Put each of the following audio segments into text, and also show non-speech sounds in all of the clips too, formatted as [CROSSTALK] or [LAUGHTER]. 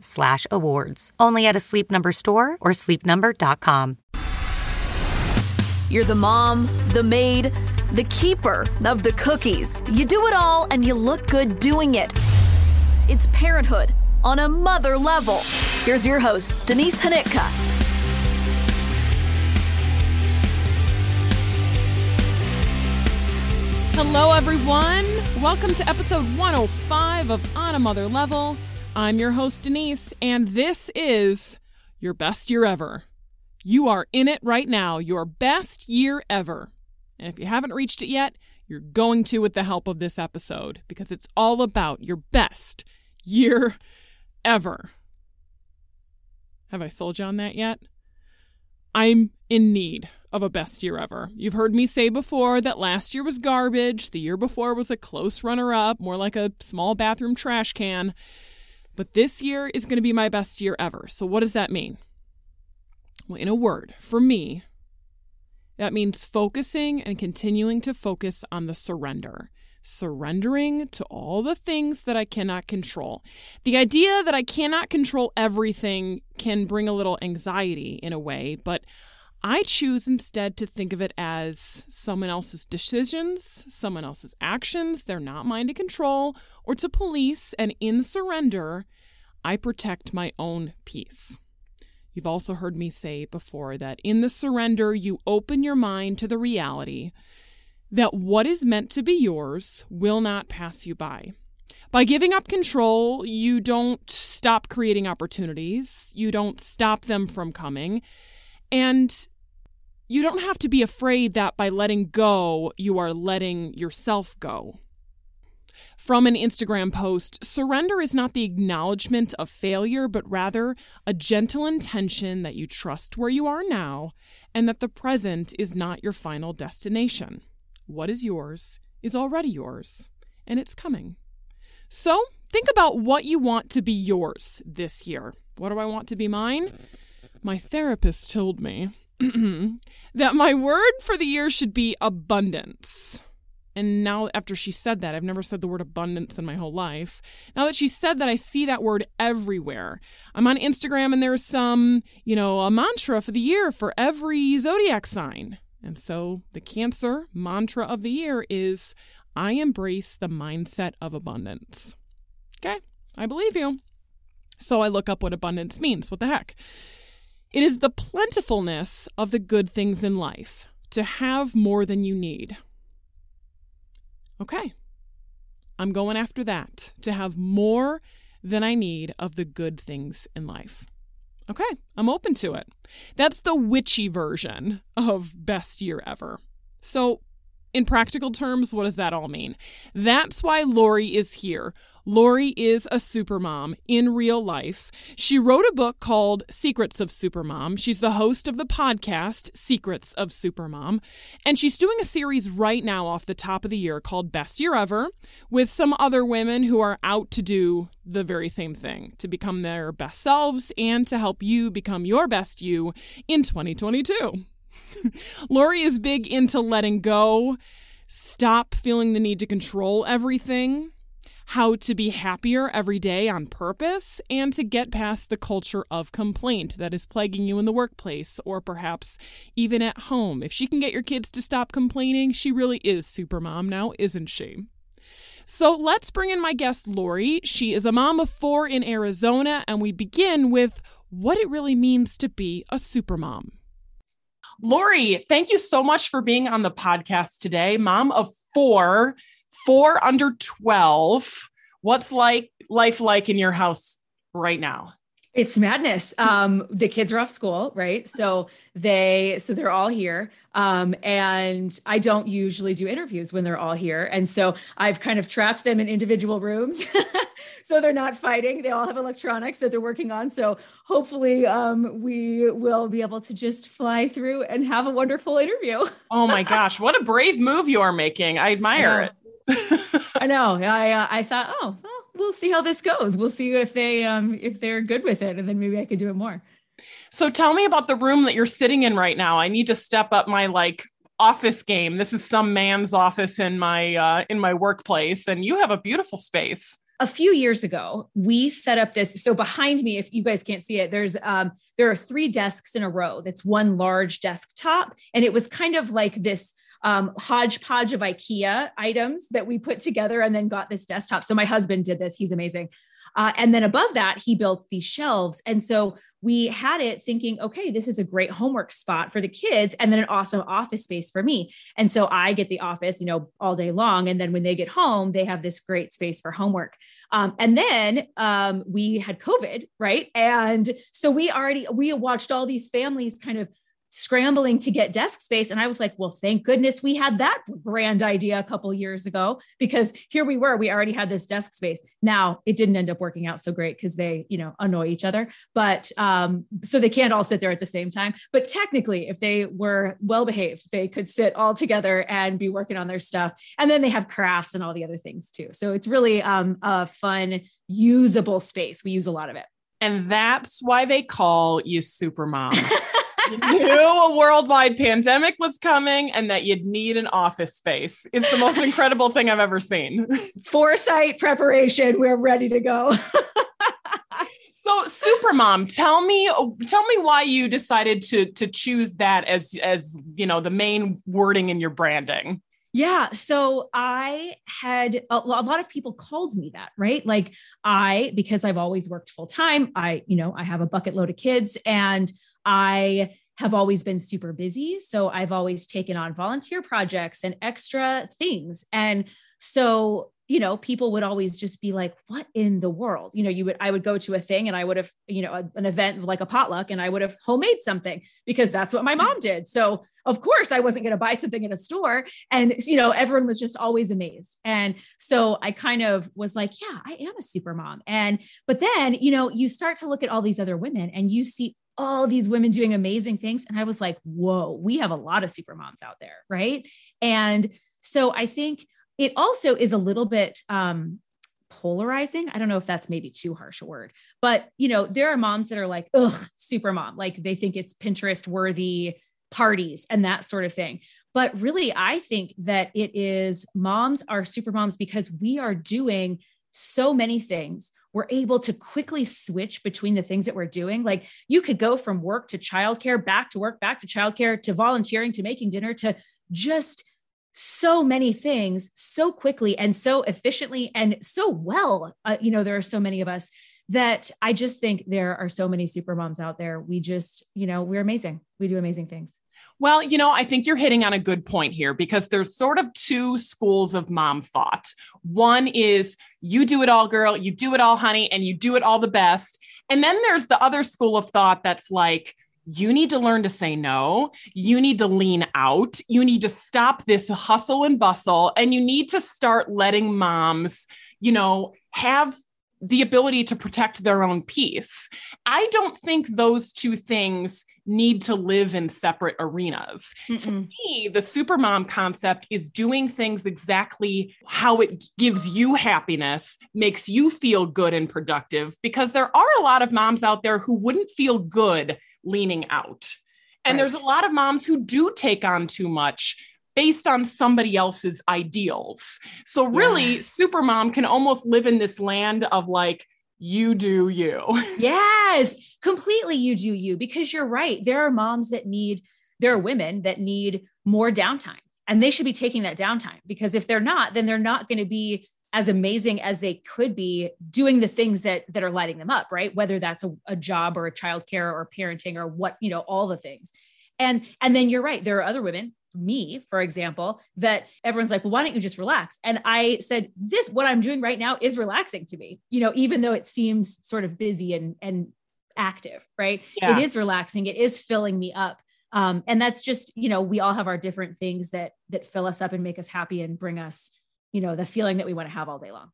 slash awards. Only at a Sleep Number store or sleepnumber.com. You're the mom, the maid, the keeper of the cookies. You do it all and you look good doing it. It's parenthood on a mother level. Here's your host, Denise Hanitka. Hello, everyone. Welcome to episode 105 of On a Mother Level. I'm your host, Denise, and this is your best year ever. You are in it right now, your best year ever. And if you haven't reached it yet, you're going to with the help of this episode because it's all about your best year ever. Have I sold you on that yet? I'm in need of a best year ever. You've heard me say before that last year was garbage, the year before was a close runner up, more like a small bathroom trash can. But this year is going to be my best year ever. So, what does that mean? Well, in a word, for me, that means focusing and continuing to focus on the surrender. Surrendering to all the things that I cannot control. The idea that I cannot control everything can bring a little anxiety in a way, but I choose instead to think of it as someone else's decisions, someone else's actions. They're not mine to control or to police. And in surrender, I protect my own peace. You've also heard me say before that in the surrender, you open your mind to the reality that what is meant to be yours will not pass you by. By giving up control, you don't stop creating opportunities, you don't stop them from coming. And you don't have to be afraid that by letting go, you are letting yourself go. From an Instagram post, surrender is not the acknowledgement of failure, but rather a gentle intention that you trust where you are now and that the present is not your final destination. What is yours is already yours, and it's coming. So think about what you want to be yours this year. What do I want to be mine? My therapist told me [CLEARS THROAT] that my word for the year should be abundance. And now, after she said that, I've never said the word abundance in my whole life. Now that she said that, I see that word everywhere. I'm on Instagram and there's some, you know, a mantra for the year for every zodiac sign. And so the Cancer mantra of the year is I embrace the mindset of abundance. Okay, I believe you. So I look up what abundance means. What the heck? It is the plentifulness of the good things in life, to have more than you need. Okay, I'm going after that, to have more than I need of the good things in life. Okay, I'm open to it. That's the witchy version of best year ever. So in practical terms, what does that all mean? That's why Lori is here. Lori is a supermom in real life. She wrote a book called Secrets of Supermom. She's the host of the podcast Secrets of Supermom. And she's doing a series right now off the top of the year called Best Year Ever with some other women who are out to do the very same thing to become their best selves and to help you become your best you in 2022. [LAUGHS] Lori is big into letting go, stop feeling the need to control everything, how to be happier every day on purpose, and to get past the culture of complaint that is plaguing you in the workplace or perhaps even at home. If she can get your kids to stop complaining, she really is super mom now, isn't she? So let's bring in my guest, Lori. She is a mom of four in Arizona, and we begin with what it really means to be a supermom. Lori, thank you so much for being on the podcast today. Mom of four, four under 12. What's like life like in your house right now? It's madness. Um, the kids are off school, right? So they, so they're all here. Um, and I don't usually do interviews when they're all here. And so I've kind of trapped them in individual rooms. [LAUGHS] so they're not fighting. They all have electronics that they're working on. So hopefully um, we will be able to just fly through and have a wonderful interview. oh my gosh, what a brave move you are making. I admire I it. I know. I uh, I thought, oh, well, we'll see how this goes. We'll see if they um if they're good with it, and then maybe I could do it more. So tell me about the room that you're sitting in right now. I need to step up my like office game. This is some man's office in my uh, in my workplace, and you have a beautiful space. A few years ago, we set up this. So behind me, if you guys can't see it, there's um, there are three desks in a row. That's one large desktop, and it was kind of like this um, hodgepodge of IKEA items that we put together and then got this desktop. So my husband did this. He's amazing. Uh, and then above that, he built these shelves. And so we had it thinking, okay, this is a great homework spot for the kids and then an awesome office space for me. And so I get the office, you know, all day long. And then when they get home, they have this great space for homework. Um, and then um, we had COVID, right? And so we already, we watched all these families kind of scrambling to get desk space. And i was like well thank goodness we had that grand idea a couple years ago because here we were we already had this desk space. Now it didn't end up working out so great because they you know annoy each other. But um so they can't all sit there at the same time. But technically if they were well behaved they could sit all together and be working on their stuff. And then they have crafts and all the other things too. So it's really um a fun usable space. We use a lot of it. And that's why they call you super mom [LAUGHS] [LAUGHS] knew a worldwide pandemic was coming and that you'd need an office space. It's the most incredible thing I've ever seen. [LAUGHS] Foresight preparation. We're ready to go. [LAUGHS] so supermom tell me tell me why you decided to to choose that as as you know the main wording in your branding yeah. So I had a, a, lot of people called me that, right? Like I, because I've always worked full time, I, you know, I have a bucket load of kids and I have always been super busy. So I've always taken on volunteer projects and extra things. And so, you know, people would always just be like, what in the world? You know, you would, I would go to a thing and I would have, you know, a, an event like a potluck and I would have homemade something because that's what my mom mm-hmm. did. So, of course, I wasn't going to buy something in a store. And, you know, everyone was just always amazed. And so I kind of was like, yeah, I am a super mom. And, but then, you know, you start to look at all these other women and you see all these women doing amazing things. And I was like, whoa, we have a lot of super moms out there. Right. And so I think it also is a little bit um, polarizing. I don't know if that's maybe too harsh a word, but you know, there are moms that are like, ugh, super mom. Like they think it's Pinterest worthy parties and that sort of thing. But really, I think that it is moms are super moms because we are doing so many things. We're able to quickly switch between the things that we're doing. Like you could go from work to childcare, back to work, back to childcare, to volunteering, to making dinner, to just so many things so quickly and so efficiently and so well. Uh, you know, there are so many of us that I just think there are so many super moms out there. We just, you know, we're amazing. We do amazing things. Well, you know, I think you're hitting on a good point here because there's sort of two schools of mom thought. One is you do it all, girl, you do it all, honey, and you do it all the best. And then there's the other school of thought that's like, you need to learn to say no. You need to lean out. You need to stop this hustle and bustle. And you need to start letting moms, you know, have the ability to protect their own peace. I don't think those two things need to live in separate arenas. Mm-mm. To me, the supermom concept is doing things exactly how it gives you happiness, makes you feel good and productive, because there are a lot of moms out there who wouldn't feel good leaning out. And right. there's a lot of moms who do take on too much based on somebody else's ideals. So really, yes. supermom can almost live in this land of like, you do you. [LAUGHS] yes, completely you do you because you're right. There are moms that need, there are women that need more downtime and they should be taking that downtime because if they're not, then they're not going to be as amazing as they could be doing the things that that are lighting them up right? Whether that's a, a job or a childcare or parenting or what you know all the things. And and then you're right there are other women me for example that everyone's like well why don't you just relax? And i said this what i'm doing right now is relaxing to me you know even though it seems sort of busy and and active right? Yeah. it is relaxing it is filling me up. Um, and that's just you know we all have our different things that that fill us up and make us happy and bring us you know the feeling that we want to have all day long.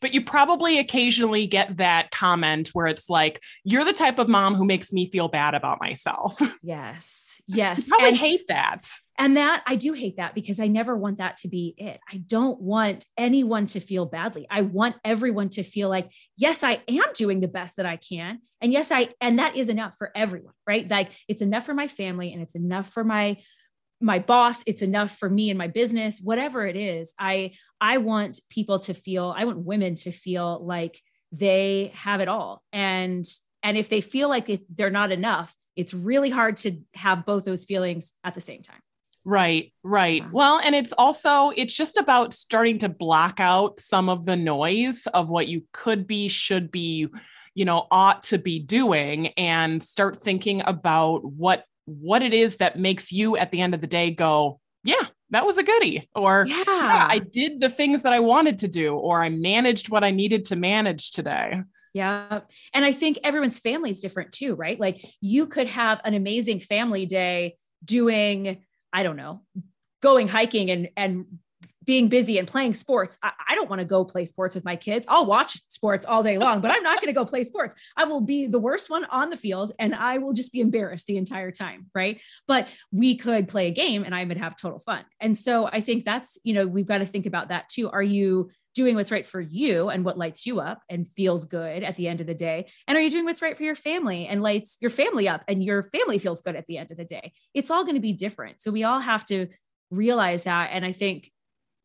But you probably occasionally get that comment where it's like you're the type of mom who makes me feel bad about myself. [LAUGHS] Yes yes I hate that. and that i do hate that because i never want that to be it. I don't want anyone to feel badly. I want everyone to feel like yes i am doing the best that i can and yes i and that is enough for everyone right? Like it's enough for my family and it's enough for my my boss it's enough for me and my business whatever it is i i want people to feel i want women to feel like they have it all. And and if they feel like they're not enough it's really hard to have both those feelings at the same time. Right, right. Well, and it's also it's just about starting to block out some of the noise of what you could be, should be, you know, ought to be doing and start thinking about what what it is that makes you at the end of the day go, yeah, that was a goodie. Or yeah. yeah. I did the things that I wanted to do, or I managed what I needed to manage today. Yeah. And I think everyone's family is different too, right? Like you could have an amazing family day doing, I don't know, going hiking and and being busy and playing sports. I, I don't want to go play sports with my kids. I'll watch sports all day long, but I'm not going to go play sports. I will be the worst one on the field and I will just be embarrassed the entire time. Right. But we could play a game and I would have total fun. And so I think that's, you know, we've got to think about that too. Are you doing what's right for you and what lights you up and feels good at the end of the day? And are you doing what's right for your family and lights your family up and your family feels good at the end of the day? It's all going to be different. So we all have to realize that. And I think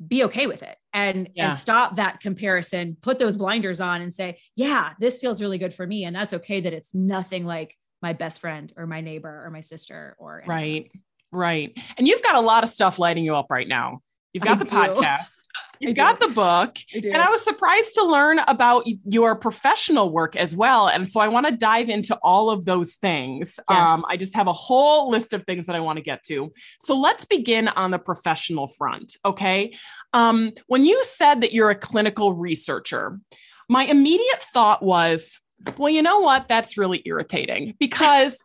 be okay with it and yeah. and stop that comparison put those blinders on and say yeah this feels really good for me and that's okay that it's nothing like my best friend or my neighbor or my sister or anyone. right right and you've got a lot of stuff lighting you up right now you've got I the do. [LAUGHS] podcast you got the book and i was surprised to learn about your professional work as well and so i want to dive into all of those things. Yes. um, i just have a whole list of things that i want to get to. So let's begin on the professional front okay? Um, when you said that you're a clinical researcher my immediate thought was well you know what? That's really irritating because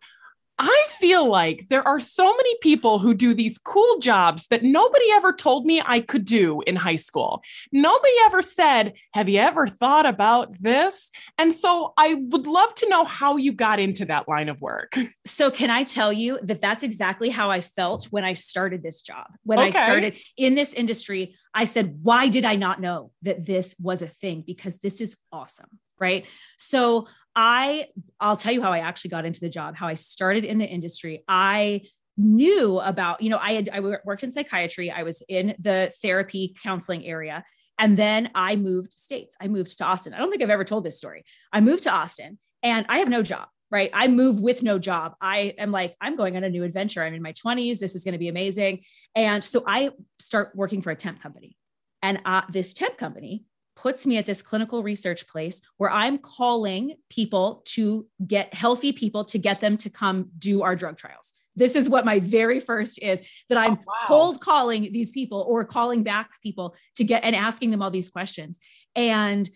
I feel like there are so many people who do these cool jobs that nobody ever told me I could do in high school. Nobody ever said, Have you ever thought about this? And so I would love to know how you got into that line of work. So, can I tell you that that's exactly how I felt when I started this job? When okay. I started in this industry, I said, Why did I not know that this was a thing? Because this is awesome right? So i i'll tell you how i actually got into the job how i started in the industry. I knew about you know i had i worked in psychiatry. I was in the therapy counseling area. And then i moved states. I moved to austin. I don't think i've ever told this story. I moved to austin and i have no job right? I move with no job. I am like i'm going on a new adventure. I'm in my 20s this is going to be amazing. And so i start working for a temp company. And uh, this temp company puts me at this clinical research place where I'm calling people to get healthy people to get them to come do our drug trials. This is what my very first is that I'm oh, wow. cold calling these people or calling back people to get and asking them all these questions. And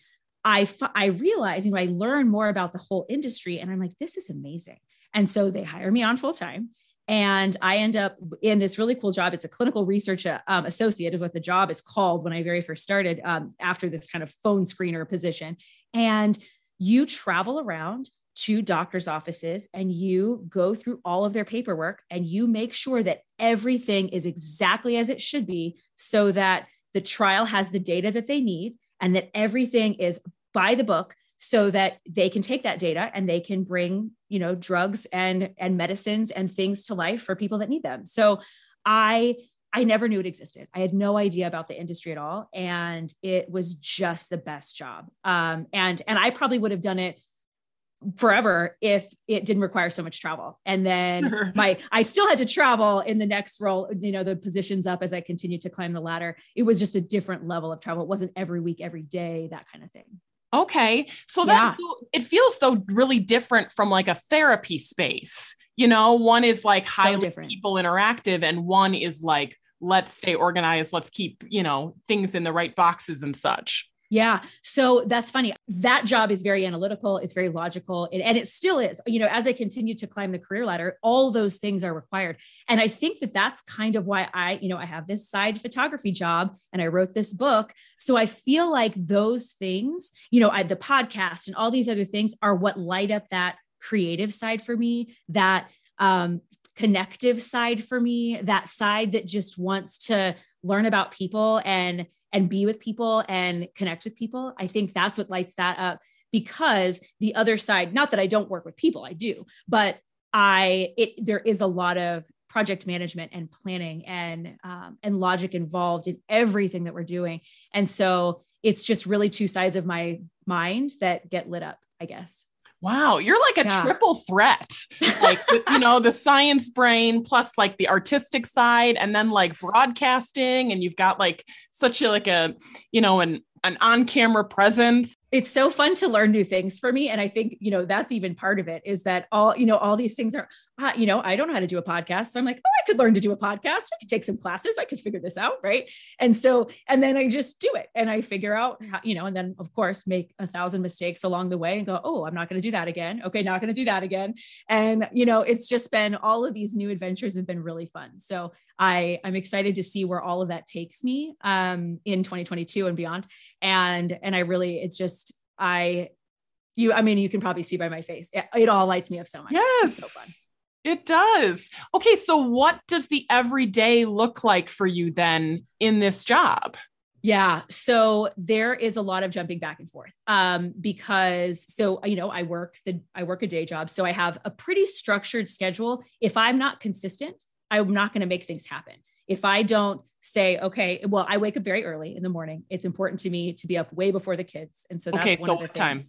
I I realize, you know, I learn more about the whole industry and I'm like, this is amazing. And so they hire me on full time. And I end up in this really cool job. It's a clinical research uh, um, associate, is what the job is called when I very first started um, after this kind of phone screener position. And you travel around to doctors' offices and you go through all of their paperwork and you make sure that everything is exactly as it should be so that the trial has the data that they need and that everything is by the book so that they can take that data and they can bring you know drugs and and medicines and things to life for people that need them so i i never knew it existed i had no idea about the industry at all and it was just the best job um, and and i probably would have done it forever if it didn't require so much travel. And then [LAUGHS] my I still had to travel in the next role, you know, the positions up as I continued to climb the ladder. It was just a different level of travel. It wasn't every week, every day, that kind of thing. Okay. So that yeah. it feels though really different from like a therapy space. You know, one is like highly so people interactive and one is like let's stay organized, let's keep, you know, things in the right boxes and such. Yeah. So that's funny. That job is very analytical. It's very logical. It, and it still is. You know, as I continue to climb the career ladder, all those things are required. And I think that that's kind of why I, you know, I have this side photography job and I wrote this book. So I feel like those things, you know, I, the podcast and all these other things are what light up that creative side for me, that um, connective side for me, that side that just wants to learn about people and and be with people and connect with people. I think that's what lights that up because the other side, not that I don't work with people, I do, but I it there is a lot of project management and planning and um, and logic involved in everything that we're doing and so it's just really two sides of my mind that get lit up i guess Wow, you're like a yeah. triple threat. Like, [LAUGHS] you know, the science brain plus like the artistic side and then like broadcasting and you've got like such a like a, you know, an an on-camera presence it's so fun to learn new things for me. And i think you know that's even part of it is that all you know all these things are uh, you know i don't know how to do a podcast. So i'm like oh i could learn to do a podcast. I could take some classes. I could figure this out. Right. And so and then i just do it and i figure out how, you know and then of course make a thousand mistakes along the way and go oh i'm not going to do that again. Okay not going to do that again. And you know it's just been all of these new adventures have been really fun. So i i'm excited to see where all of that takes me um in 2022 and beyond. And and i really it's just I, you, I mean, you can probably see by my face. It, it all lights me up so much. Yes. So it does. Okay. So, what does the everyday look like for you then in this job? Yeah. So there is a lot of jumping back and forth. Um, because so you know, I work the I work a day job. So I have a pretty structured schedule. If I'm not consistent, I'm not going to make things happen if I don't say, okay, well, I wake up very early in the morning. It's important to me to be up way before the kids. And so that's okay, one so of the what time?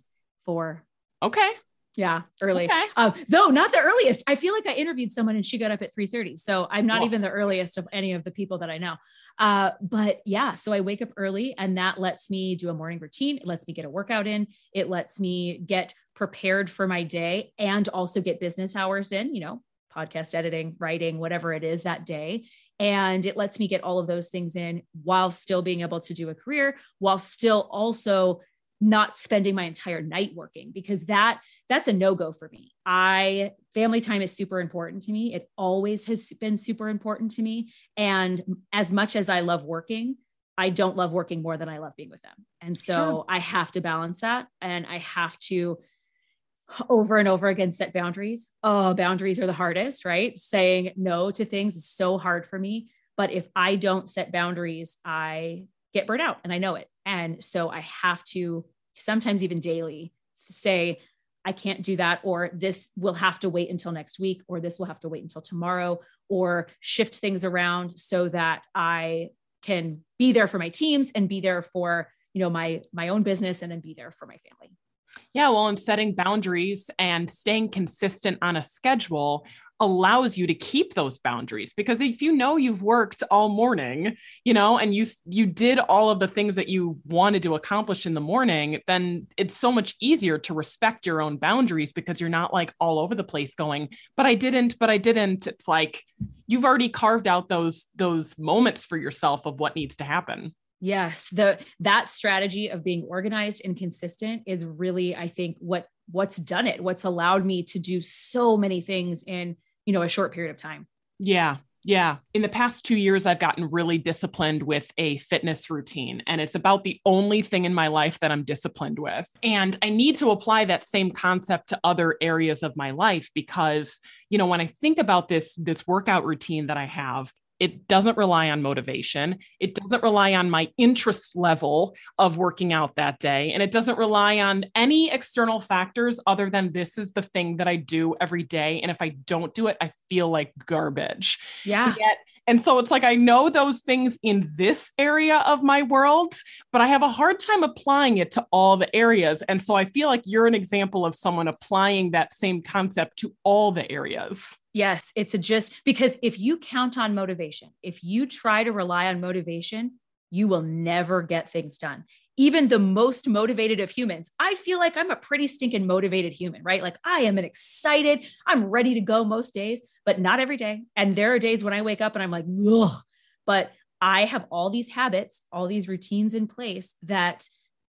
for. Okay. Yeah, early. Okay. Um, though not the earliest. I feel like I interviewed someone and she got up at 3:30. So I'm not even the earliest of any of the people that I know. Uh, but yeah, so I wake up early and that lets me do a morning routine. It lets me get a workout in. It lets me get prepared for my day and also get business hours in, you know, podcast editing, writing, whatever it is that day. And it lets me get all of those things in while still being able to do a career, while still also not spending my entire night working because that that's a no-go for me. I family time is super important to me. It always has been super important to me and as much as I love working, I don't love working more than I love being with them. And so sure. I have to balance that and I have to over and over again set boundaries. Oh, boundaries are the hardest, right? Saying no to things is so hard for me. But if I don't set boundaries, I get burnt out and I know it. And so I have to sometimes even daily say, I can't do that, or this will have to wait until next week, or this will have to wait until tomorrow, or shift things around so that I can be there for my teams and be there for you know my my own business and then be there for my family yeah, well, and setting boundaries and staying consistent on a schedule allows you to keep those boundaries because if you know you've worked all morning, you know, and you you did all of the things that you wanted to accomplish in the morning, then it's so much easier to respect your own boundaries because you're not like all over the place going, but I didn't, but I didn't. It's like you've already carved out those those moments for yourself of what needs to happen. Yes, the that strategy of being organized and consistent is really I think what what's done it, what's allowed me to do so many things in, you know, a short period of time. Yeah. Yeah. In the past two years, I've gotten really disciplined with a fitness routine, and it's about the only thing in my life that I'm disciplined with. And I need to apply that same concept to other areas of my life because, you know, when I think about this, this workout routine that I have, It doesn't rely on motivation. It doesn't rely on my interest level of working out that day. And it doesn't rely on any external factors other than this is the thing that I do every day. And if I don't do it, I feel like garbage. Yeah. Yet, and so it's like I know those things in this area of my world, but I have a hard time applying it to all the areas. And so I feel like you're an example of someone applying that same concept to all the areas. Yes, it's a just because if you count on motivation, if you try to rely on motivation, you will never get things done. Even the most motivated of humans, I feel like I'm a pretty stinking motivated human, right? Like I am an excited, I'm ready to go most days, but not every day. And there are days when I wake up and I'm like, ugh. But I have all these habits, all these routines in place that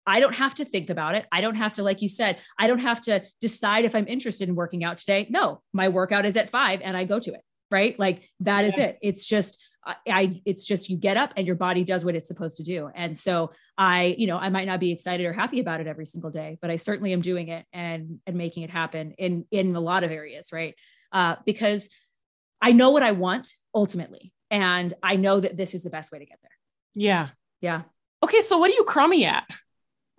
I don't have to think about it. I don't have to, like you said, I don't have to decide if I'm interested in working out today. No, my workout is at five and I go to it. Right. Like that is it. It's just, I, it's just you get up and your body does what it's supposed to do. And so I, you know, I might not be excited or happy about it every single day, but I certainly am doing it and and making it happen in in a lot of areas, right? Uh, because I know what I want ultimately, and I know that this is the best way to get there. Yeah, yeah. Okay, so what are you crummy at?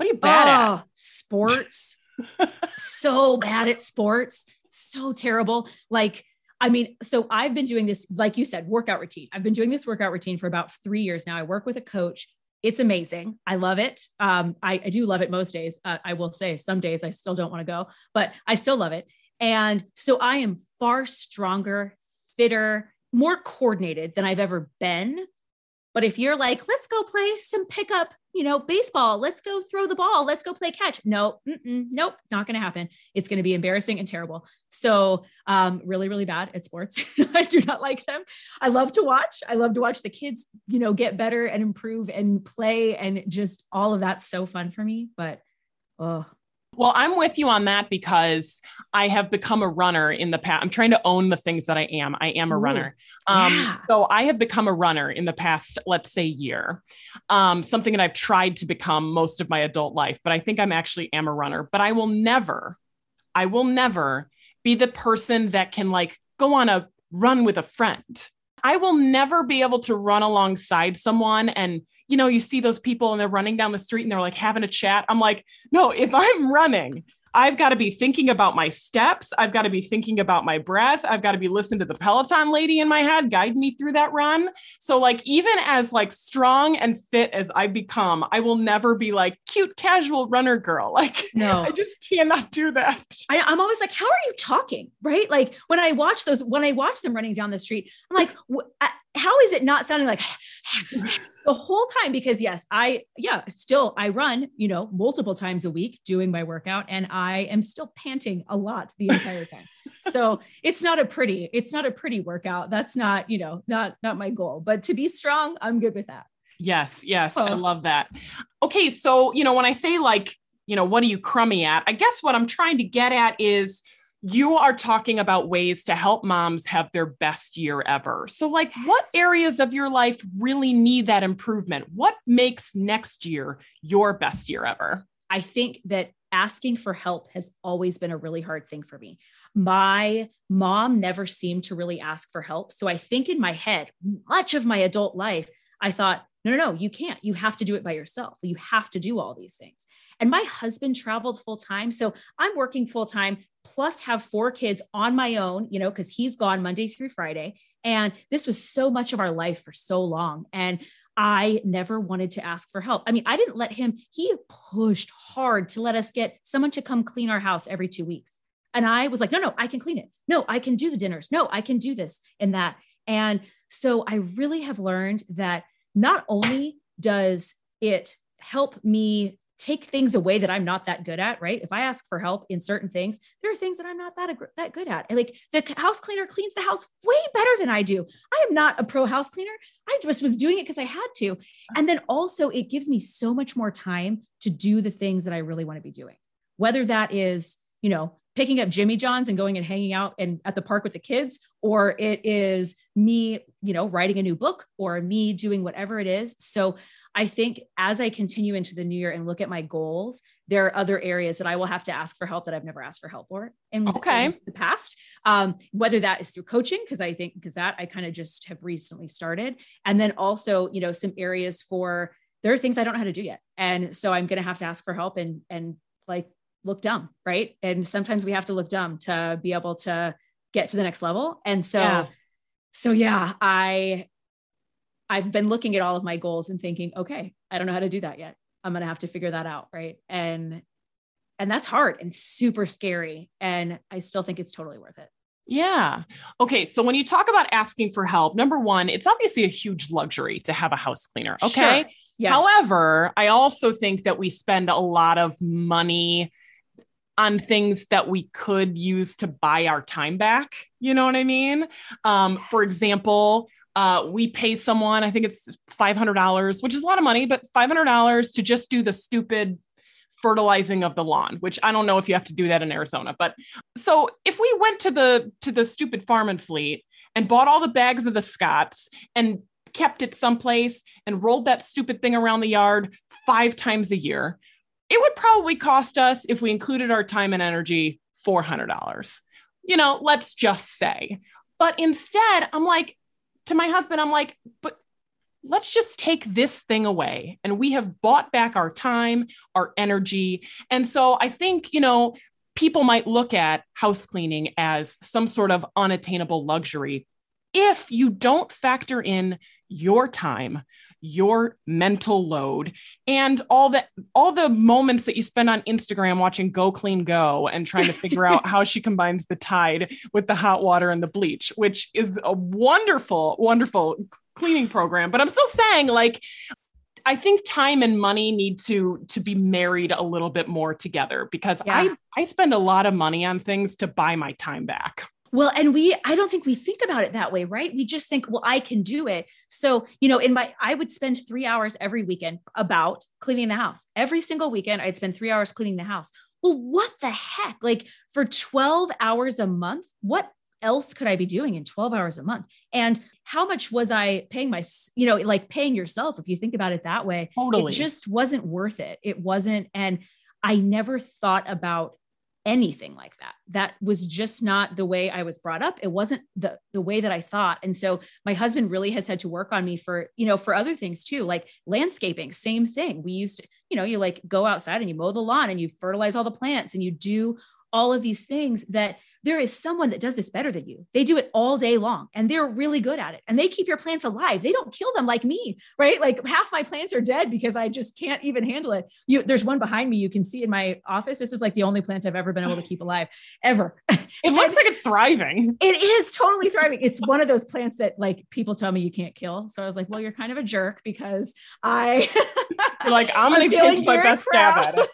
What are you bad oh, at? Sports. [LAUGHS] so bad at sports. So terrible. Like, I mean, so I've been doing this, like you said, workout routine. I've been doing this workout routine for about three years now. I work with a coach. It's amazing. I love it. Um, I, I, do love it most days. Uh, I will say some days I still don't want to go, but I still love it. And so I am far stronger, fitter, more coordinated than I've ever been but if you're like, let's go play some pickup, you know, baseball, let's go throw the ball, let's go play catch. No, nope, not going to happen. It's going to be embarrassing and terrible. So, um, really, really bad at sports. [LAUGHS] I do not like them. I love to watch. I love to watch the kids, you know, get better and improve and play and just all of that's so fun for me. But, oh, well, I'm with you on that because I have become a runner in the past. I'm trying to own the things that I am. I am a Ooh, runner. Um, yeah. So I have become a runner in the past, let's say, year. Um, something that I've tried to become most of my adult life, but I think I'm actually am a runner. But I will never, I will never be the person that can like go on a run with a friend. I will never be able to run alongside someone and you know, you see those people and they're running down the street and they're like having a chat. I'm like, no, if I'm running, I've got to be thinking about my steps. I've got to be thinking about my breath. I've got to be listening to the Peloton lady in my head guide me through that run. So like even as like strong and fit as I become, I will never be like cute casual runner girl. [LAUGHS] Like no, I just cannot do that. I, am always like, how are you talking? Right? Like when I watch those, when I watch them running down the street, I'm like, how is it not sounding like [SIGHS] the whole time? Because yes, I yeah, still I run, you know, multiple times a week doing my workout and I am still panting a lot the entire time. [LAUGHS] so it's not a pretty, it's not a pretty workout. That's not, you know, not not my goal. But to be strong, I'm good with that. Yes, yes, oh. I love that. Okay, so you know, when I say like, you know, what are you crummy at? I guess what I'm trying to get at is you are talking about ways to help moms have their best year ever. So, like, what areas of your life really need that improvement? What makes next year your best year ever? I think that asking for help has always been a really hard thing for me. My mom never seemed to really ask for help. So, I think in my head, much of my adult life, I thought, no, no, no, you can't. You have to do it by yourself. You have to do all these things. And my husband traveled full time. So I'm working full time plus have four kids on my own, you know, because he's gone Monday through Friday. And this was so much of our life for so long. And I never wanted to ask for help. I mean, I didn't let him, he pushed hard to let us get someone to come clean our house every two weeks. And I was like, no, no, I can clean it. No, I can do the dinners. No, I can do this and that. And so I really have learned that not only does it help me take things away that I'm not that good at, right? If I ask for help in certain things, there are things that I'm not that that good at. Like the house cleaner cleans the house way better than I do. I am not a pro house cleaner. I just was doing it because I had to. And then also it gives me so much more time to do the things that I really want to be doing. Whether that is, you know, picking up Jimmy John's and going and hanging out and at the park with the kids, or it is me, you know, writing a new book or me doing whatever it is. So I think as I continue into the new year and look at my goals, there are other areas that I will have to ask for help that I've never asked for help for in, okay. in the past. Um, whether that is through coaching, because I think because that I kind of just have recently started, and then also you know some areas for there are things I don't know how to do yet, and so I'm going to have to ask for help and and like look dumb, right? And sometimes we have to look dumb to be able to get to the next level. And so, yeah. so yeah, I, I've been looking at all of my goals and thinking, okay, I don't know how to do that yet. I'm going to have to figure that out. Right. And, and that's hard and super scary. And I still think it's totally worth it. Yeah. Okay. So when you talk about asking for help, number one, it's obviously a huge luxury to have a house cleaner. Okay. Sure. Yes. However, I also think that we spend a lot of money on things that we could use to buy our time back. You know what I mean? Um, for example, uh, we pay someone, I think it's $500, which is a lot of money, but $500 to just do the stupid fertilizing of the lawn which i don't know if you have to do that in arizona but so if we went to the to the stupid farm and fleet and bought all the bags of the Scotts and kept it someplace and rolled that stupid thing around the yard five times a year it would probably cost us, if we included our time and energy, $400. You know, let's just say. But instead, I'm like, to my husband, I'm like, but let's just take this thing away. And we have bought back our time, our energy. And so I think, you know, people might look at house cleaning as some sort of unattainable luxury if you don't factor in your time your mental load and all the all the moments that you spend on Instagram watching Go Clean Co and trying to figure out how she combines the tide with the hot water and the bleach, which is a wonderful, wonderful cleaning program. But I'm still saying, like, I think time and money need to to be married a little bit more together because yeah. I I spend a lot of money on things to buy my time back. Well, and we, I don't think we think about it that way, right? We just think, well, I can do it. So, you know, in my, I would spend three hours every weekend about cleaning the house. Every single weekend, I'd spend three hours cleaning the house. Well, what the heck? Like for 12 hours a month, what else could I be doing in 12 hours a month? And how much was I paying my, you know, like paying yourself, if you think about it that way, totally. it just wasn't worth it. It wasn't. And I never thought about anything like that. That was just not the way I was brought up. It wasn't the the way that I thought. And so my husband really has had to work on me for, you know, for other things too, like landscaping, same thing. We used to, you know, you like go outside and you mow the lawn and you fertilize all the plants and you do all of these things that there is someone that does this better than you. They do it all day long and they're really good at it and they keep your plants alive. They don't kill them like me, right? Like half my plants are dead because I just can't even handle it. You, there's one behind me you can see in my office. This is like the only plant I've ever been able to keep alive ever. [LAUGHS] It looks like it's thriving. It is totally thriving. It's one of those plants that like people tell me you can't kill. So I was like, well, you're kind of a jerk because I you're like, I'm [LAUGHS] going to take my best stab at it.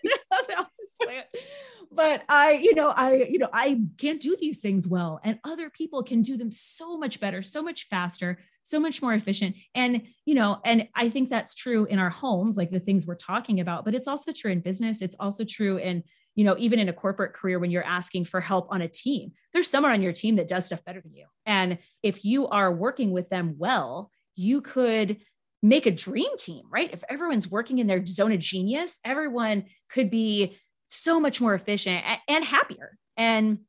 [LAUGHS] but I, you know, I, you know, I can't do these things well. And other people can do them so much better, so much faster, so much more efficient. And, you know, and I think that's true in our homes, like the things we're talking about, but it's also true in business. It's also true in, you know, even in a corporate career when you're asking for help on a team, there's someone on your team that does stuff better than you. And if you are working with them well, you could make a dream team, right? If everyone's working in their zone of genius, everyone could be so much more efficient and happier. And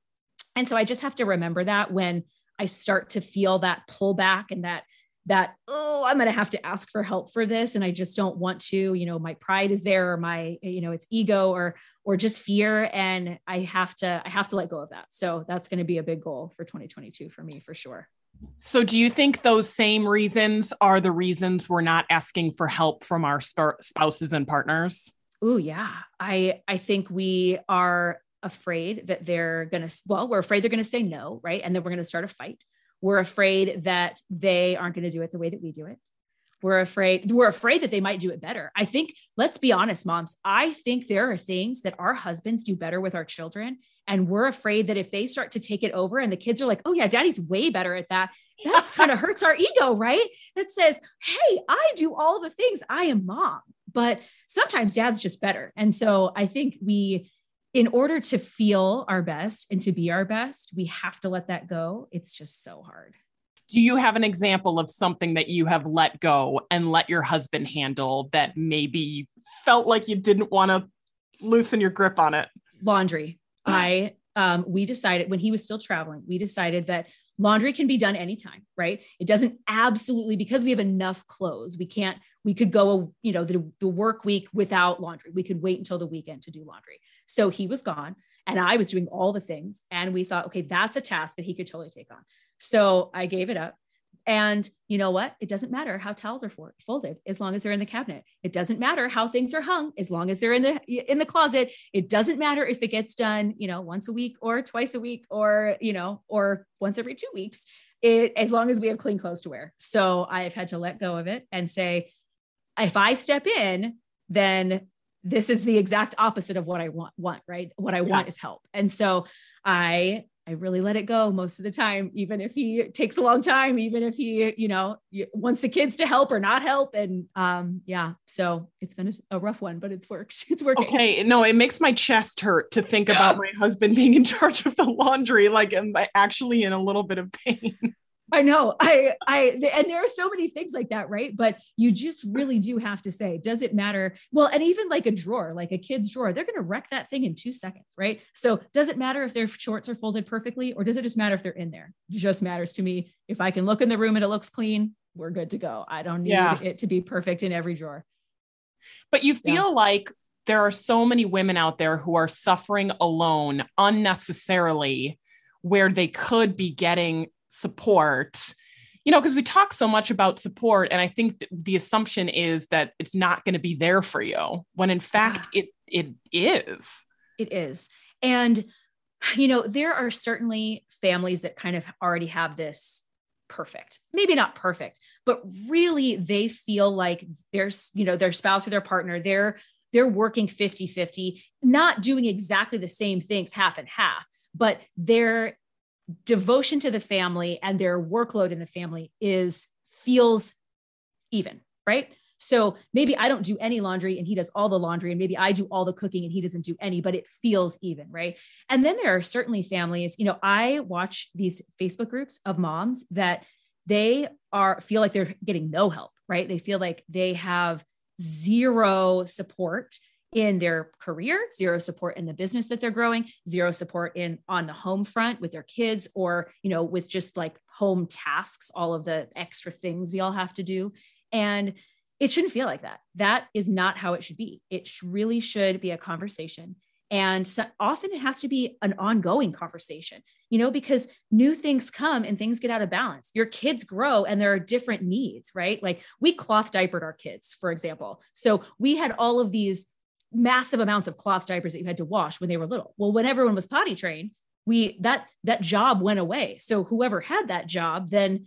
and so I just have to remember that when I start to feel that pullback and that that oh i'm going to have to ask for help for this. And i just don't want to you know my pride is there or my you know it's ego or or just fear. And i have to i have to let go of that. So that's going to be a big goal for 2022 for me for sure. So do you think those same reasons are the reasons we're not asking for help from our spouses and partners Oh yeah. I I think we are afraid that they're going to well, we're afraid they're going to say no, right? And then we're going to start a fight. We're afraid that they aren't going to do it the way that we do it. We're afraid we're afraid that they might do it better. I think let's be honest moms, I think there are things that our husbands do better with our children and we're afraid that if they start to take it over and the kids are like, "Oh yeah, daddy's way better at that." That's kind of hurts our ego, right? That says, "Hey, I do all the things. I am mom." But sometimes dad's just better. And so I think we, in order to feel our best and to be our best, we have to let that go. It's just so hard. Do you have an example of something that you have let go and let your husband handle that maybe felt like you didn't want to loosen your grip on it? Laundry. I um, we decided when he was still traveling, we decided that laundry can be done anytime, right? It doesn't absolutely because we have enough clothes. We can't, we could go, you know, the, the work week without laundry. We could wait until the weekend to do laundry. So he was gone and I was doing all the things. And we thought, okay, that's a task that he could totally take on. So I gave it up. And you know what? It doesn't matter how towels are for, folded as long as they're in the cabinet. It doesn't matter how things are hung as long as they're in the in the closet. It doesn't matter if it gets done, you know, once a week or twice a week or, you know, or once every 2 weeks. It as long as we have clean clothes to wear. So I've had to let go of it and say if I step in, then this is the exact opposite of what I want, want right? What I yeah. want is help. And so I I really let it go most of the time, even if he takes a long time, even if he, you know, wants the kids to help or not help. And um, yeah, so it's been a rough one, but it's worked. [LAUGHS] It's working. Okay. No, it makes my chest hurt to think yeah. about my husband being in [LAUGHS] charge of the laundry. Like, I'm actually in a little bit of pain. [LAUGHS] I know. I, I, and there are so many things like that, right? But you just really do have to say, does it matter? Well, and even like a drawer, like a kid's drawer, they're going to wreck that thing in two seconds, right? So does it matter if their shorts are folded perfectly or does it just matter if they're in there? It just matters to me. If I can look in the room and it looks clean, we're good to go. I don't need yeah. it to be perfect in every drawer. But you feel yeah. like there are so many women out there who are suffering alone unnecessarily where they could be getting support you know because we talk so much about support and i think the assumption is that it's not going to be there for you when in fact yeah. it it is it is and you know there are certainly families that kind of already have this perfect maybe not perfect but really they feel like there's you know their spouse or their partner they're they're working 50 50 not doing exactly the same things half and half but they're devotion to the family and their workload in the family is feels even, right? So maybe I don't do any laundry and he does all the laundry, and maybe I do all the cooking and he doesn't do any, but it feels even, right? And then there are certainly families, you know, I watch these Facebook groups of moms that they are feel like they're getting no help, right? They feel like they have zero support in their career, zero support in the business that they're growing, zero support in on the home front with their kids or, you know, with just like home tasks, all of the extra things we all have to do. And it shouldn't feel like that. That is not how it should be. It really should be a conversation. And so often it has to be an ongoing conversation, you know, because new things come and things get out of balance. Your kids grow and there are different needs, right? Like we cloth diapered our kids, for example. So we had all of these massive amounts of cloth diapers that you had to wash when they were little. Well, when everyone was potty trained, we that that job went away. So whoever had that job then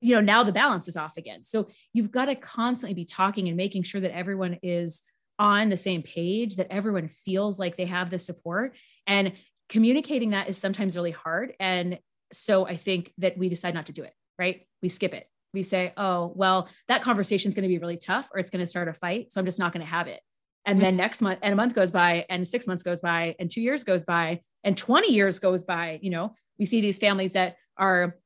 you know now the balance is off again. So you've got to constantly be talking and making sure that everyone is on the same page, that everyone feels like they have the support and communicating that is sometimes really hard and so I think that we decide not to do it, right? We skip it. We say, "Oh, well, that conversation is going to be really tough or it's going to start a fight, so I'm just not going to have it." And then next month and a month goes by and six months goes by and two years goes by and 20 years goes by you know we see these families that are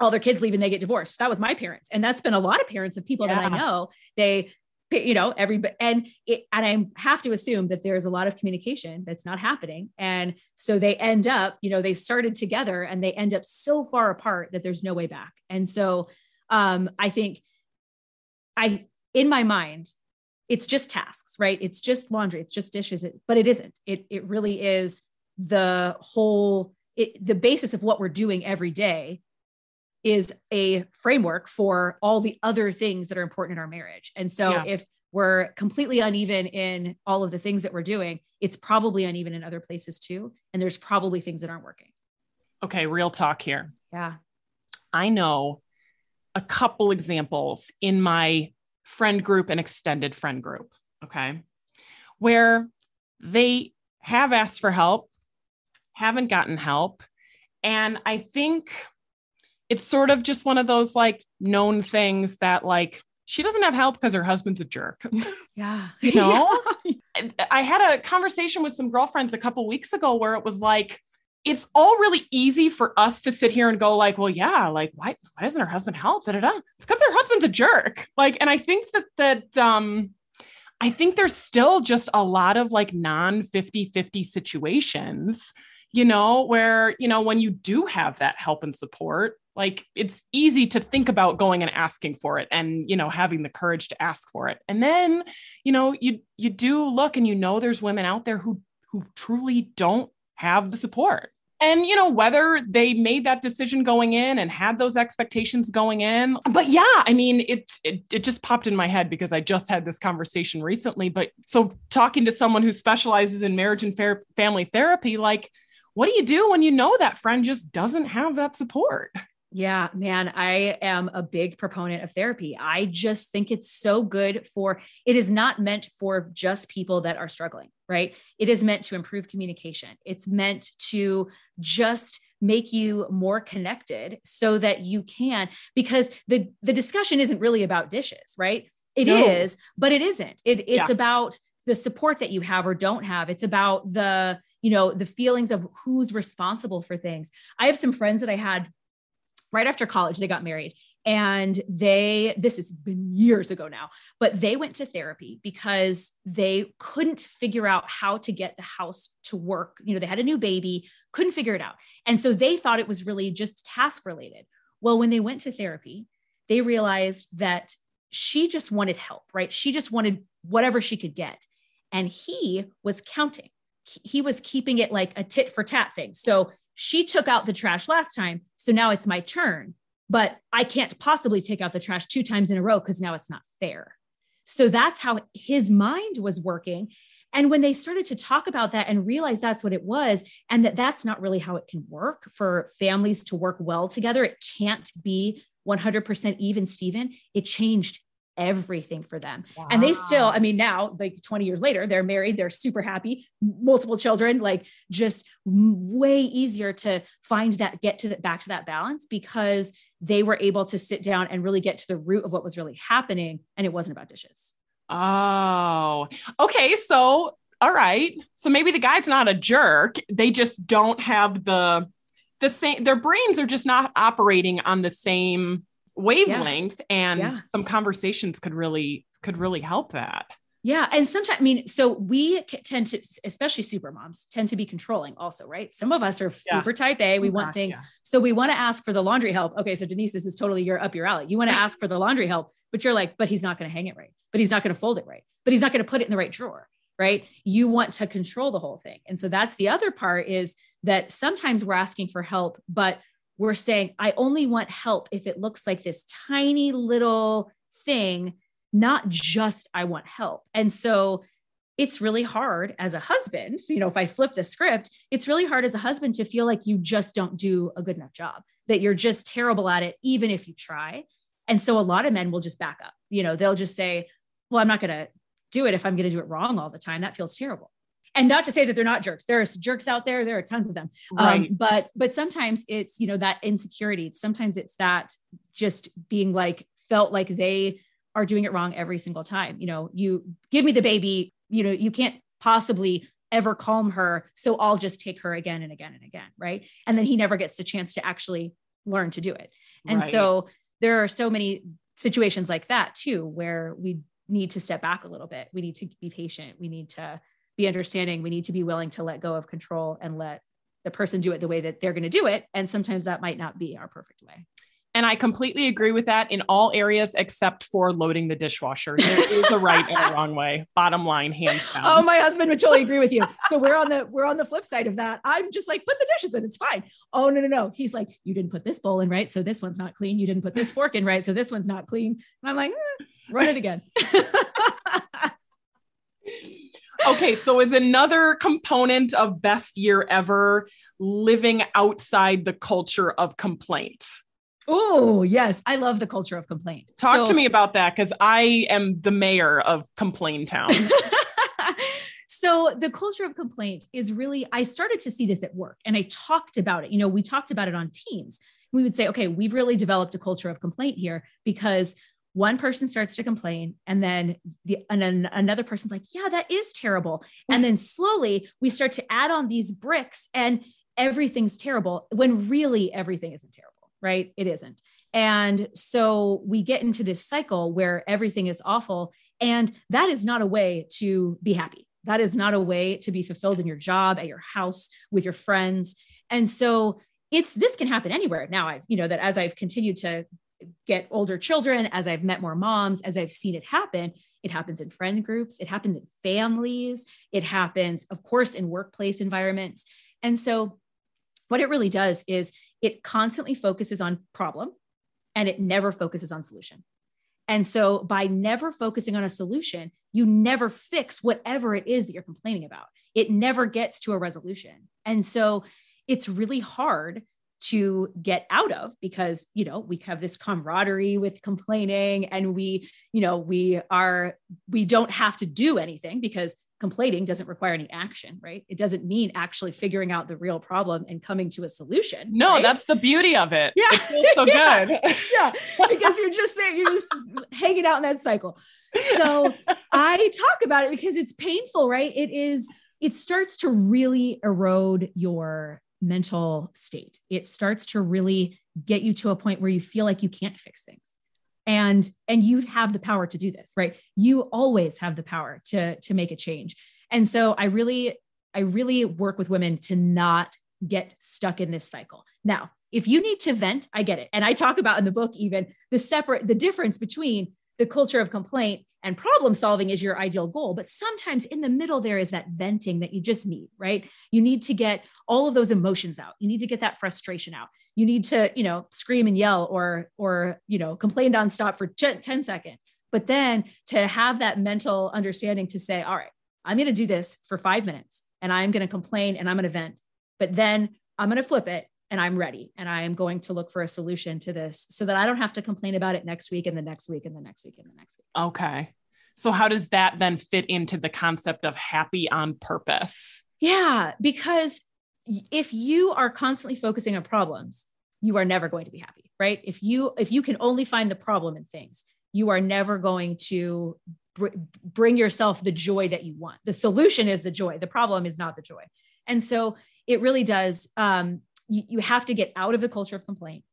all their kids leave and they get divorced. That was my parents. And that's been a lot of parents of people yeah. that i know. They you know every and it, and i have to assume that there's a lot of communication that's not happening. And so they end up you know they started together and they end up so far apart that there's no way back. And so um i think i in my mind it's just tasks, right? It's just laundry, it's just dishes, but it isn't. It it really is the whole it, the basis of what we're doing every day is a framework for all the other things that are important in our marriage. And so yeah. if we're completely uneven in all of the things that we're doing, it's probably uneven in other places too. And there's probably things that aren't working. Okay, real talk here. Yeah. I know a couple examples in my friend group and extended friend group. Okay. Where they have asked for help, haven't gotten help. And I think it's sort of just one of those like known things that like she doesn't have help because her husband's a jerk. [LAUGHS] Yeah. you know? [LAUGHS] I had a conversation with some girlfriends a couple weeks ago where it was like, it's all really easy for us to sit here and go like, well, yeah, like why why doesn't her husband help? Da, da, da. It's because her husband's a jerk. Like, and I think that that um I think there's still just a lot of like non 50-50 situations, you know, where, you know, when you do have that help and support, like it's easy to think about going and asking for it and you know having the courage to ask for it and then you know you you do look and you know there's women out there who who truly don't have the support and you know whether they made that decision going in and had those expectations going in. But yeah i mean it, it it just popped in my head because i just had this conversation recently. But so talking to someone who specializes in marriage and family therapy like what do you do when you know that friend just doesn't have that support yeah, man, I am a big proponent of therapy. I just think it's so good for it is not meant for just people that are struggling, right? It is meant to improve communication. It's meant to just make you more connected so that you can because the the discussion isn't really about dishes, right? It no. is, but it isn't. It it's yeah. about the support that you have or don't have. It's about the, you know, the feelings of who's responsible for things. I have some friends that I had right after college, they got married. And they, this has been years ago now, but they went to therapy because they couldn't figure out how to get the house to work. You know, they had a new baby, couldn't figure it out. And so they thought it was really just task related. Well, when they went to therapy, they realized that she just wanted help, right? She just wanted whatever she could get. And he was counting. He was keeping it like a tit for tat thing. So she took out the trash last time. So now it's my turn, but I can't possibly take out the trash two times in a row because now it's not fair. So that's how his mind was working. And when they started to talk about that and realize that's what it was, and that that's not really how it can work for families to work well together, it can't be 100% even, Stephen, It changed everything for them. Wow. And they still, I mean, now, like 20 years later, they're married, they're super happy, multiple children, like just way easier to find that, get to the, back to that balance because they were able to sit down and really get to the root of what was really happening. And it wasn't about dishes. Oh, okay. So, all right. So maybe the guy's not a jerk. They just don't have the, the same, their brains are just not operating on the same wavelength yeah. and yeah. some conversations could really could really help that yeah and sometimes i mean so we tend to especially super moms tend to be controlling also right some of us are yeah. super type a we oh, want gosh, things so we want to ask for the laundry help okay so denise this is totally your up your alley you want to [LAUGHS] ask for the laundry help but you're like but he's not going to hang it right but he's not going to fold it right but he's not going to put it in the right drawer right you want to control the whole thing and so that's the other part is that sometimes we're asking for help but we're saying, I only want help if it looks like this tiny little thing, not just I want help. And so it's really hard as a husband, you know, if I flip the script, it's really hard as a husband to feel like you just don't do a good enough job, that you're just terrible at it, even if you try. And so a lot of men will just back up. You know, they'll just say, well, I'm not going to do it if I'm going to do it wrong all the time. That feels terrible and not to say that they're not jerks. There are jerks out there. There are tons of them. Um, right. um, but but sometimes it's you know that insecurity. Sometimes it's that just being like felt like they are doing it wrong every single time. You know you give me the baby you know you can't possibly ever calm her so i'll just take her again and again and again right? And then he never gets the chance to actually learn to do it. And right. so there are so many situations like that too where we need to step back a little bit. We need to be patient. We need to be understanding we need to be willing to let go of control and let the person do it the way that they're going to do it and sometimes that might not be our perfect way and I completely agree with that in all areas except for loading the dishwasher. There is a right and a wrong way. Bottom line, hands down. Oh, my husband would totally agree with you. So we're on the we're on the flip side of that. I'm just like, put the dishes in, it's fine. Oh no, no, no. He's like, you didn't put this bowl in right, so this one's not clean. You didn't put this fork in right, so this one's not clean. And I'm like, eh, run it again. [LAUGHS] okay, so is another component of best year ever living outside the culture of complaint? Oh, yes. I love the culture of complaint. Talk so, to me about that because I am the mayor of Complain Town. [LAUGHS] so, the culture of complaint is really, I started to see this at work and I talked about it. You know, we talked about it on teams. We would say, okay, we've really developed a culture of complaint here because one person starts to complain and then the and then another person's like yeah that is terrible. And then [LAUGHS] slowly we start to add on these bricks and everything's terrible when really everything isn't terrible right? It isn't. And so we get into this cycle where everything is awful and that is not a way to be happy. That is not a way to be fulfilled in your job at your house with your friends. And so it's this can happen anywhere now i've you know that as i've continued to get older children, as I've met more moms, as I've seen it happen, it happens in friend groups, it happens in families, it happens, of course, in workplace environments. And so, what it really does is it constantly focuses on problem and it never focuses on solution. And so, by never focusing on a solution, you never fix whatever it is that you're complaining about. It never gets to a resolution. And so, it's really hard to get out of because you know we have this camaraderie with complaining and we you know we are we don't have to do anything because complaining doesn't require any action right? It doesn't mean actually figuring out the real problem and coming to a solution no right? that's the beauty of it. Yeah. It feels so [LAUGHS] yeah. good. Yeah. Because you're just there you're just hanging out in that cycle. So i talk about it because it's painful right? It is it starts to really erode your mental state. It starts to really get you to a point where you feel like you can't fix things. And and you have the power to do this, right? You always have the power to to make a change. And so I really I really work with women to not get stuck in this cycle. Now, if you need to vent, I get it. And I talk about in the book even the separate the difference between the culture of complaint and problem solving is your ideal goal but sometimes in the middle there is that venting that you just need right? You need to get all of those emotions out. You need to get that frustration out. You need to you know scream and yell or or you know complain nonstop for 10 seconds but then to have that mental understanding to say all right i'm going to do this for 5 minutes and i'm going to complain and i'm going to vent but then i'm going to flip it and I'm ready and I am going to look for a solution to this so that I don't have to complain about it next week and the next week and the next week and the next week. Okay. So, how does that then fit into the concept of happy on purpose? Yeah, because if you are constantly focusing on problems, you are never going to be happy, right? If you if you can only find the problem in things, you are never going to br- bring yourself the joy that you want. The solution is the joy. The problem is not the joy. And so it really does um, you, you have to get out of the culture of complaint.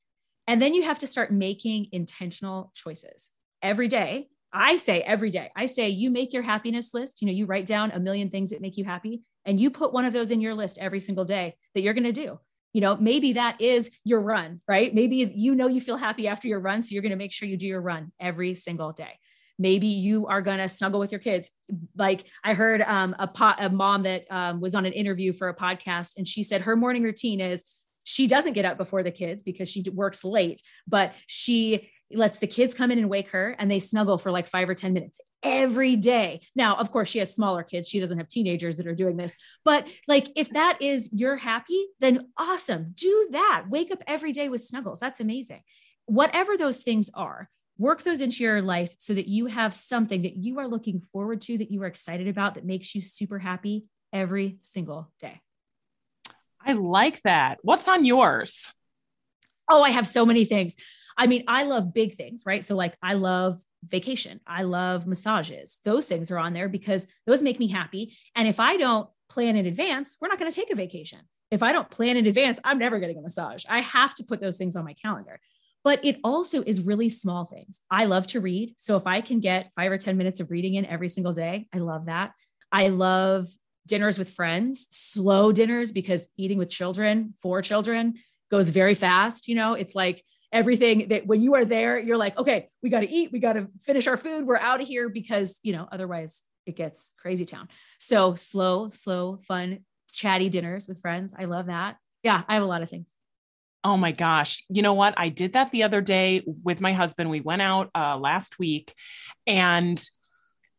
And then you have to start making intentional choices every day. I say every day, I say you make your happiness list. You know, you write down a million things that make you happy and you put one of those in your list every single day that you're going to do. You know, maybe that is your run, right? Maybe you know you feel happy after your run. So you're going to make sure you do your run every single day maybe you are going to snuggle with your kids like i heard um, a, po- a mom that um, was on an interview for a podcast and she said her morning routine is she doesn't get up before the kids because she works late, but she lets the kids come in and wake her and they snuggle for like five or 10 minutes every day. Now, of course, she has smaller kids. She doesn't have teenagers that are doing this. But like, if that is you're happy, then awesome. Do that. Wake up every day with snuggles. That's amazing. Whatever those things are, work those into your life so that you have something that you are looking forward to, that you are excited about, that makes you super happy every single day. I like that. What's on yours? Oh, I have so many things. I mean, I love big things, right? So, like, I love vacation, I love massages. Those things are on there because those make me happy. And if I don't plan in advance, we're not going to take a vacation. If I don't plan in advance, I'm never getting a massage. I have to put those things on my calendar. But it also is really small things. I love to read. So if I can get five or 10 minutes of reading in every single day, I love that. I love dinners with friends, slow dinners, because eating with children, for children, goes very fast. You know, it's like everything that when you are there, you're like, okay, we got to eat, we got to finish our food, we're out of here because, you know, otherwise it gets crazy town. So slow, slow, fun, chatty dinners with friends. I love that. Yeah, I have a lot of things. Oh my gosh. You know what? I did that the other day with my husband. We went out uh, last week and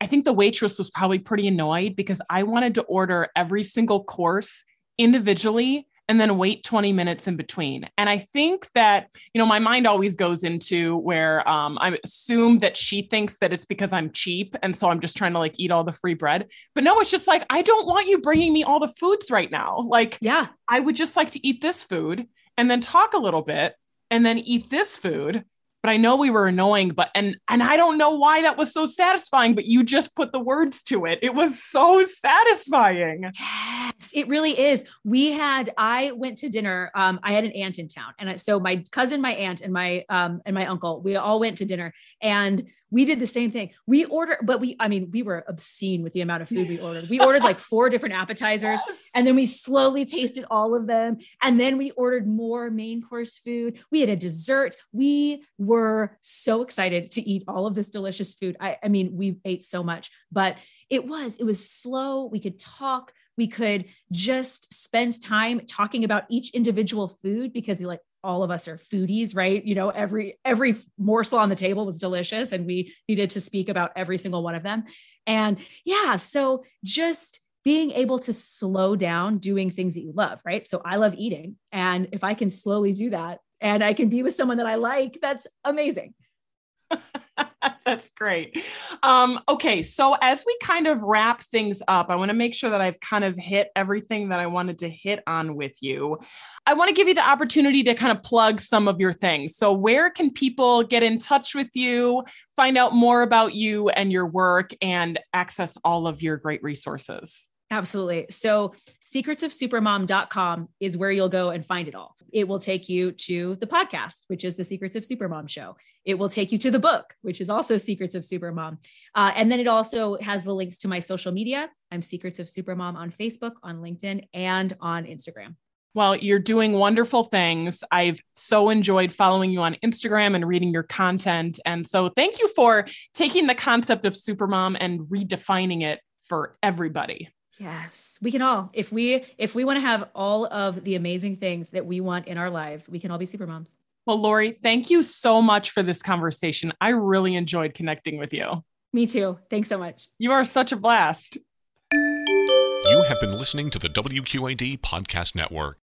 I think the waitress was probably pretty annoyed because I wanted to order every single course individually and then wait 20 minutes in between. And I think that, you know, my mind always goes into where um, I assume that she thinks that it's because I'm cheap. And so I'm just trying to like eat all the free bread. But no, it's just like, I don't want you bringing me all the foods right now. Like, yeah, I would just like to eat this food and then talk a little bit and then eat this food but I know we were annoying, but and and I don't know why that was so satisfying, but you just put the words to it. It was so satisfying. Yes, it really is. We had I went to dinner. Um, I had an aunt in town, and I, so my cousin, my aunt, and my um and my uncle, we all went to dinner, and we did the same thing. We ordered, but we, I mean, we were obscene with the amount of food we ordered. We ordered like four different appetizers, [LAUGHS] yes. and then we slowly tasted all of them, and then we ordered more main course food. We had a dessert. We were so excited to eat all of this delicious food. I, I mean, we ate so much, but it was, it was slow. We could talk. We could just spend time talking about each individual food because like all of us are foodies, right? You know, every every morsel on the table was delicious and we needed to speak about every single one of them. And yeah, so just being able to slow down doing things that you love, right? So I love eating and if I can slowly do that and I can be with someone that I like, that's amazing. [LAUGHS] That's great. Um, okay, so as we kind of wrap things up, I want to make sure that I've kind of hit everything that I wanted to hit on with you. I want to give you the opportunity to kind of plug some of your things. So, where can people get in touch with you, find out more about you and your work, and access all of your great resources? Absolutely. So, secretsofsupermom.com is where you'll go and find it all. It will take you to the podcast, which is the Secrets of Supermom show. It will take you to the book, which is also Secrets of Supermom. Uh, and then it also has the links to my social media. I'm Secrets of Supermom on Facebook, on LinkedIn, and on Instagram. Well, you're doing wonderful things. I've so enjoyed following you on Instagram and reading your content. And so thank you for taking the concept of supermom and redefining it for everybody. Yes, we can all. If we if we want to have all of the amazing things that we want in our lives, we can all be super moms. Well, Lori, thank you so much for this conversation. I really enjoyed connecting with you. Me too. Thanks so much. You are such a blast. You have been listening to the WQAD Podcast Network.